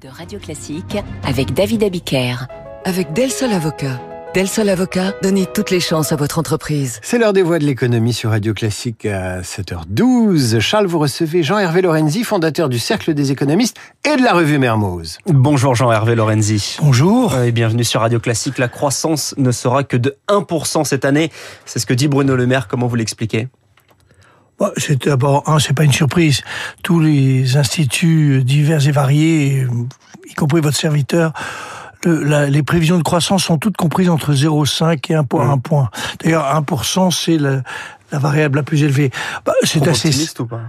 de Radio Classique avec David Abiker. Avec Del Sol Avocat. Del Sol Avocat, donnez toutes les chances à votre entreprise. C'est l'heure des voix de l'économie sur Radio Classique à 7h12. Charles, vous recevez Jean-Hervé Lorenzi, fondateur du Cercle des économistes et de la revue Mermoz. Bonjour Jean-Hervé Lorenzi. Bonjour. Et bienvenue sur Radio Classique. La croissance ne sera que de 1% cette année. C'est ce que dit Bruno Le Maire. Comment vous l'expliquez? Bon, c'est d'abord, un, c'est pas une surprise. Tous les instituts divers et variés, y compris votre serviteur, le, la, les prévisions de croissance sont toutes comprises entre 0,5 et 1 point. 1 point. D'ailleurs, 1%, c'est la, la, variable la plus élevée. Bah, c'est assez... optimiste ou pas?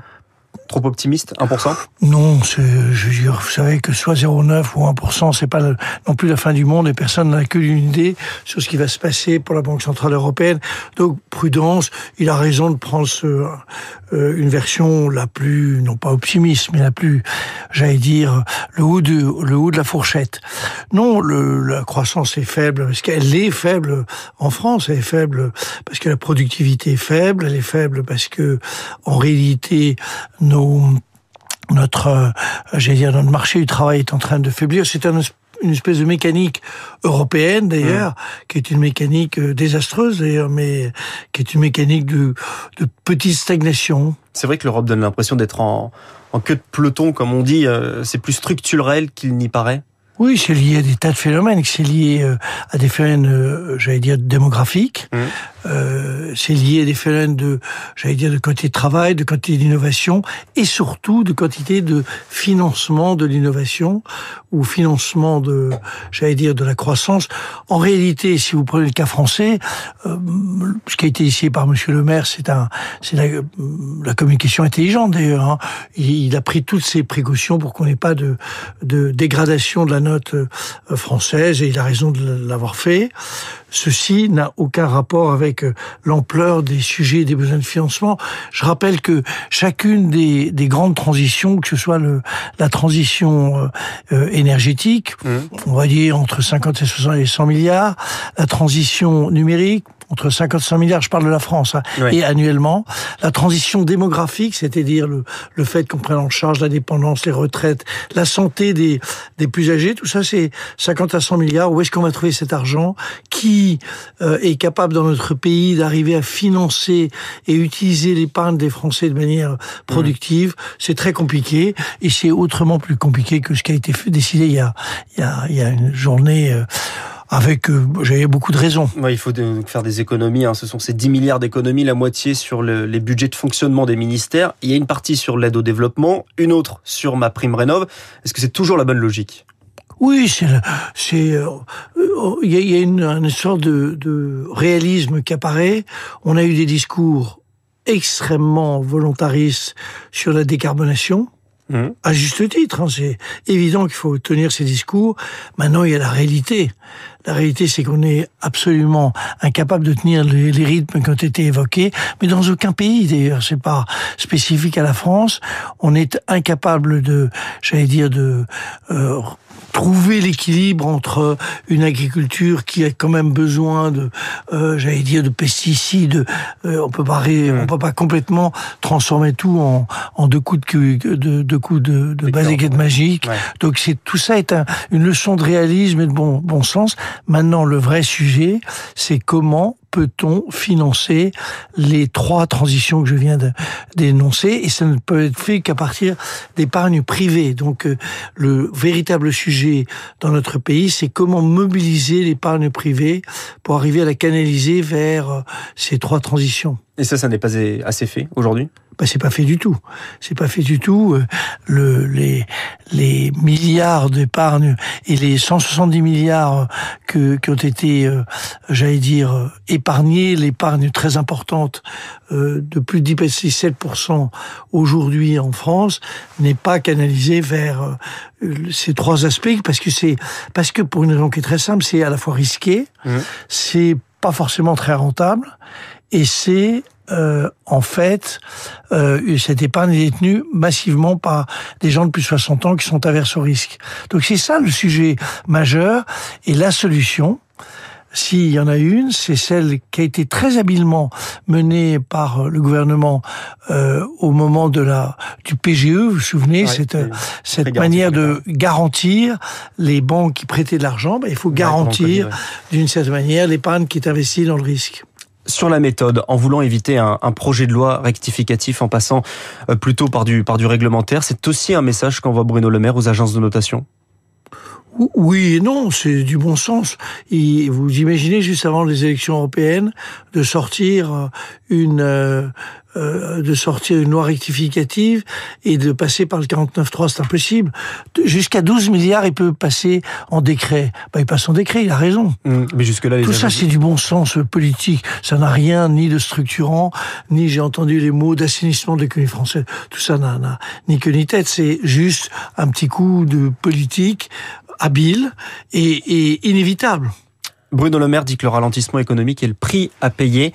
Trop optimiste 1% Non, je veux vous savez que soit 0,9 ou 1%, c'est pas non plus la fin du monde et personne n'a que une idée sur ce qui va se passer pour la Banque Centrale Européenne. Donc, prudence, il a raison de prendre euh, une version la plus, non pas optimiste, mais la plus, j'allais dire, le haut de, le haut de la fourchette. Non, la croissance est faible, parce qu'elle est faible en France, elle est faible parce que la productivité est faible, elle est faible parce que, en réalité, nos notre, euh, dire, notre marché du travail est en train de faiblir. C'est un une espèce de mécanique européenne d'ailleurs, mmh. qui est une mécanique euh, désastreuse d'ailleurs, mais qui est une mécanique de, de petite stagnation. C'est vrai que l'Europe donne l'impression d'être en, en queue de peloton, comme on dit. Euh, c'est plus structurel qu'il n'y paraît. Oui, c'est lié à des tas de phénomènes. C'est lié à des phénomènes, j'allais dire, démographiques. Mmh. Euh, c'est lié à des phénomènes de, j'allais dire, de quantité de travail, de quantité d'innovation et surtout de quantité de financement de l'innovation ou financement de, j'allais dire, de la croissance. En réalité, si vous prenez le cas français, euh, ce qui a été ici par Monsieur le Maire, c'est un, c'est la, la, communication intelligente d'ailleurs. Hein. Il, il, a pris toutes ses précautions pour qu'on n'ait pas de, de dégradation de la note euh, française et il a raison de l'avoir fait. Ceci n'a aucun rapport avec euh, l'ampleur des sujets et des besoins de financement. Je rappelle que chacune des, des grandes transitions, que ce soit le, la transition euh, énergétique, mmh. on va dire entre 50 et 60 et 100 milliards, la transition numérique, entre 55 milliards, je parle de la France, hein, et annuellement. La transition démographique, c'est-à-dire le, le fait qu'on prenne en charge la dépendance, les retraites, la santé des, des plus âgés, tout ça c'est 50 à 100 milliards. Où est-ce qu'on va trouver cet argent? Qui euh, est capable dans notre pays d'arriver à financer et utiliser l'épargne des Français de manière productive? C'est très compliqué et c'est autrement plus compliqué que ce qui a été fait, décidé il y a, il y a, il y a une journée. Euh, avec, euh, j'avais beaucoup de raisons. Ouais, il faut faire des économies. Hein. Ce sont ces 10 milliards d'économies, la moitié sur le, les budgets de fonctionnement des ministères. Il y a une partie sur l'aide au développement, une autre sur ma prime rénov. Est-ce que c'est toujours la bonne logique? Oui, c'est, c'est, euh, il y a, une, une sorte de, de réalisme qui apparaît. On a eu des discours extrêmement volontaristes sur la décarbonation. Mmh. À juste titre, hein, c'est évident qu'il faut tenir ces discours. Maintenant, il y a la réalité. La réalité, c'est qu'on est absolument incapable de tenir les, les, rythmes qui ont été évoqués, mais dans aucun pays, d'ailleurs, c'est pas spécifique à la France. On est incapable de, j'allais dire, de euh, trouver l'équilibre entre une agriculture qui a quand même besoin de, euh, j'allais dire, de pesticides. Euh, on peut pas, on peut pas complètement transformer tout en, en deux coups de, de, de coups de, de de magique. Donc c'est tout ça est un, une leçon de réalisme et de bon, bon sens. Maintenant, le vrai sujet, c'est comment peut-on financer les trois transitions que je viens d'énoncer? Et ça ne peut être fait qu'à partir d'épargne privée. Donc euh, le véritable sujet dans notre pays, c'est comment mobiliser l'épargne privée pour arriver à la canaliser vers euh, ces trois transitions. Et ça, ça n'est pas assez fait aujourd'hui? Ben, c'est pas fait du tout. C'est pas fait du tout. Euh, le, les, les milliards d'épargne et les 170 milliards que, qui ont été, j'allais dire, épargnés, l'épargne très importante de plus de 17% aujourd'hui en France n'est pas canalisée vers ces trois aspects parce que c'est parce que pour une raison qui est très simple, c'est à la fois risqué, mmh. c'est pas forcément très rentable et c'est euh, en fait, euh, cette épargne est détenue massivement par des gens de plus de 60 ans qui sont averses au risque. Donc c'est ça le sujet majeur et la solution. s'il y en a une, c'est celle qui a été très habilement menée par le gouvernement euh, au moment de la du PGE. Vous vous souvenez Ouais, cette cette manière de garantir les banques qui prêtaient de l'argent. Ben, il faut garantir d'une certaine manière l'épargne qui est investie dans le risque. Sur la méthode, en voulant éviter un, projet de loi rectificatif en passant euh, plutôt par du, par du réglementaire, c'est aussi un message qu'envoie Bruno Le Maire aux agences de notation? Oui et non, c'est du bon sens. Et vous imaginez juste avant les élections européennes de sortir euh, une euh, euh, de sortir une loi rectificative et de passer par le 49.3, c'est impossible. Jusqu'à 12 milliards, il peut passer en décret. Ben, il passe en décret, il a raison. Mais jusque-là, les Tout ça, c'est du bon sens politique. Ça n'a rien ni de structurant, ni j'ai entendu les mots d'assainissement de l'économie française. Tout ça n'a n'a ni queue ni tête. C'est juste un petit coup de politique habile et, et inévitable. Bruno Le Maire dit que le ralentissement économique est le prix à payer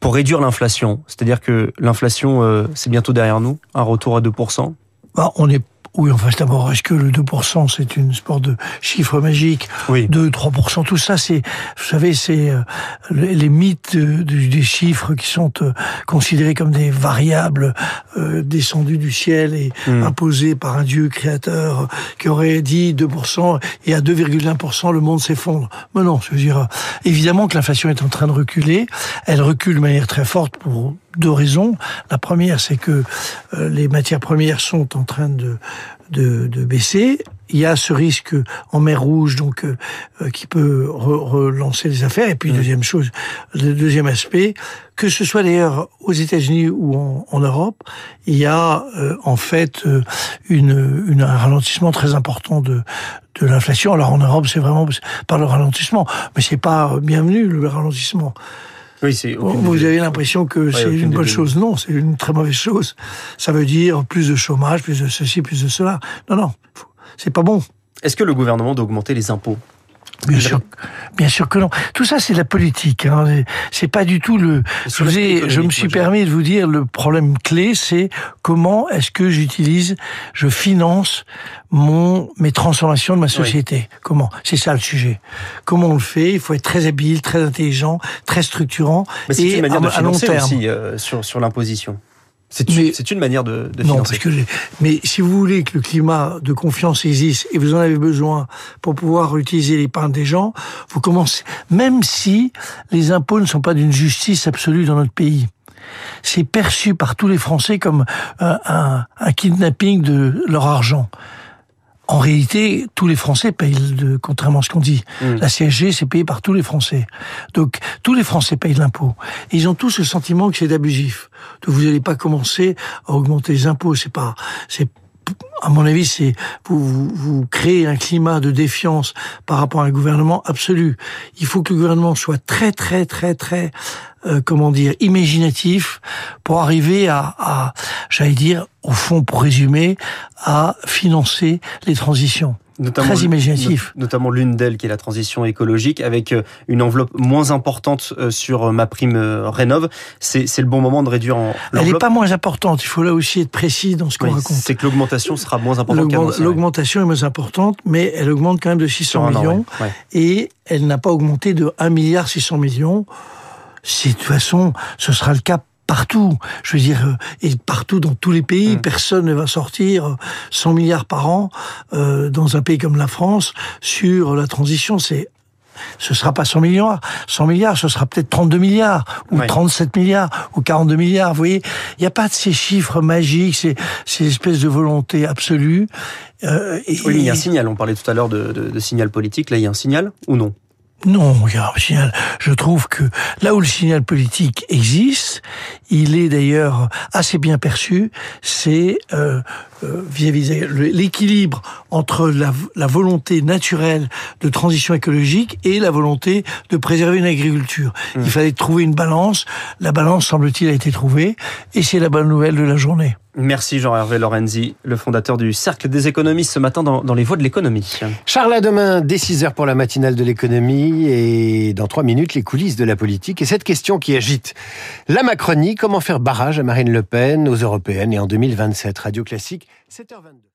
pour réduire l'inflation. C'est-à-dire que l'inflation, euh, c'est bientôt derrière nous, un retour à 2%. Bah, on est oui, enfin, d'abord, est-ce que le 2%, c'est une sorte de chiffre magique Oui. 2, 3%, tout ça, c'est, vous savez, c'est euh, les mythes des chiffres qui sont euh, considérés comme des variables euh, descendues du ciel et Mm. imposées par un Dieu créateur euh, qui aurait dit 2% et à 2,1% le monde s'effondre. Mais non, je veux dire, euh, évidemment que l'inflation est en train de reculer. Elle recule de manière très forte pour deux raisons. La première, c'est que euh, les matières premières sont en train de, de, de baisser. Il y a ce risque en mer Rouge, donc euh, euh, qui peut re- relancer les affaires. Et puis deuxième chose, le deuxième aspect, que ce soit d'ailleurs aux États-Unis ou en, en Europe, il y a euh, en fait euh, une, une, un ralentissement très important de de l'inflation. Alors en Europe, c'est vraiment par le ralentissement, mais c'est pas bienvenu le ralentissement. Oui, c'est aucune Vous avez l'impression que c'est une bonne chose. Non, c'est une très mauvaise chose. Ça veut dire plus de chômage, plus de ceci, plus de cela. Non, non, c'est pas bon. Est-ce que le gouvernement doit augmenter les impôts? Bien sûr, bien sûr que non. Tout ça, c'est de la politique. Hein. C'est- pas du tout le. Je, vous l'aspect ai- je me suis permis de vous dire le problème clé, c'est comment est-ce que j'utilise, je finance mon mes transformations de ma société. Comment? C'est ça le sujet. Comment on le fait? Il faut être très habile, très intelligent, très structurant Mais et une manière à, de à long terme. aussi euh, sur, sur l'imposition. C'est une, une manière de, de Non, financer. parce que mais si vous voulez que le climat de confiance existe et vous en avez besoin pour pouvoir utiliser l'épargne des gens, vous commencez, même si les impôts ne sont pas d'une justice absolue dans notre pays. C'est perçu par tous les Français comme un, un- un kidnapping de leur argent. En réalité, tous les Français payent, le, contrairement à ce qu'on dit. Mm. La CSG, c'est payé par tous les Français. Donc, tous les Français payent l'impôt. Et ils ont tous le sentiment que c'est abusif. Donc, vous n'allez pas commencer à augmenter les impôts. C'est pas, c'est, à mon avis, c'est, vous, vous, créez un climat de défiance par rapport à un gouvernement absolu. Il faut que le gouvernement soit très, très, très, très, euh, comment dire, imaginatif pour arriver à, à j'allais dire, au fond, pour résumer, à financer les transitions. Notamment, Très imaginatif. not- Notamment l'une d'elles qui est la transition écologique avec euh, une enveloppe moins importante euh, sur euh, ma prime rénov. C'est c'est le bon moment de réduire en Elle n'est pas moins importante. Il faut là aussi être précis dans ce qu'on Oui, raconte. C'est que l'augmentation sera moins importante L'augment-. L'augmentation est moins importante, mais elle augmente quand même de 600 Sur un an, millions. ouais, ouais. Et elle n'a pas augmenté de 1 milliard 600 millions. C'est de toute façon, ce sera le cas partout. Je veux dire, euh, et partout dans tous les pays, Mm. personne ne va sortir euh, 100 milliards par an euh, dans un pays comme la France sur la transition. C'est ce sera pas 100 milliards, 100 milliards, ce sera peut-être 32 milliards, ou Ouais. 37 milliards, ou 42 milliards. Vous voyez, il n'y a pas de ces chiffres magiques, ces, ces espèces de volonté absolue. Euh, et- Oui, mais il y a un signal. On parlait tout à l'heure de, de- de signal politique. Là, il y a un signal ou non? Non, un signal. Je trouve que là où le signal politique existe, il est d'ailleurs assez bien perçu. C'est euh, vis-à-vis de le- l'équilibre entre la, la volonté naturelle de transition écologique et la volonté de préserver une agriculture. Il fallait trouver une balance. La balance, semble-t-il, a été trouvée, et c'est la bonne nouvelle de la journée. Merci Jean-Hervé Lorenzi, le fondateur du Cercle des économistes ce matin dans, dans les voies de l'économie. Charles, à demain, dès 6 heures pour la matinale de l'économie et dans 3 minutes, les coulisses de la politique. Et cette question qui agite la Macronie, comment faire barrage à Marine Le Pen aux européennes et en 2027 Radio Classique, 7h22.